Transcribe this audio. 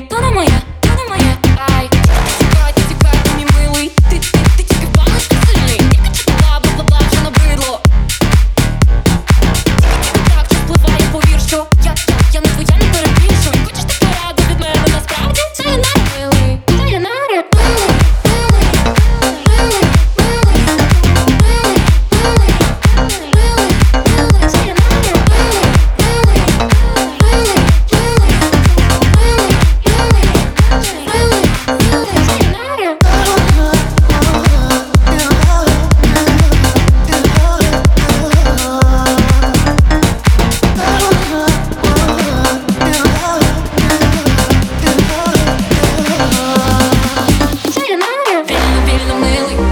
にいむよ feeling, feeling, feeling.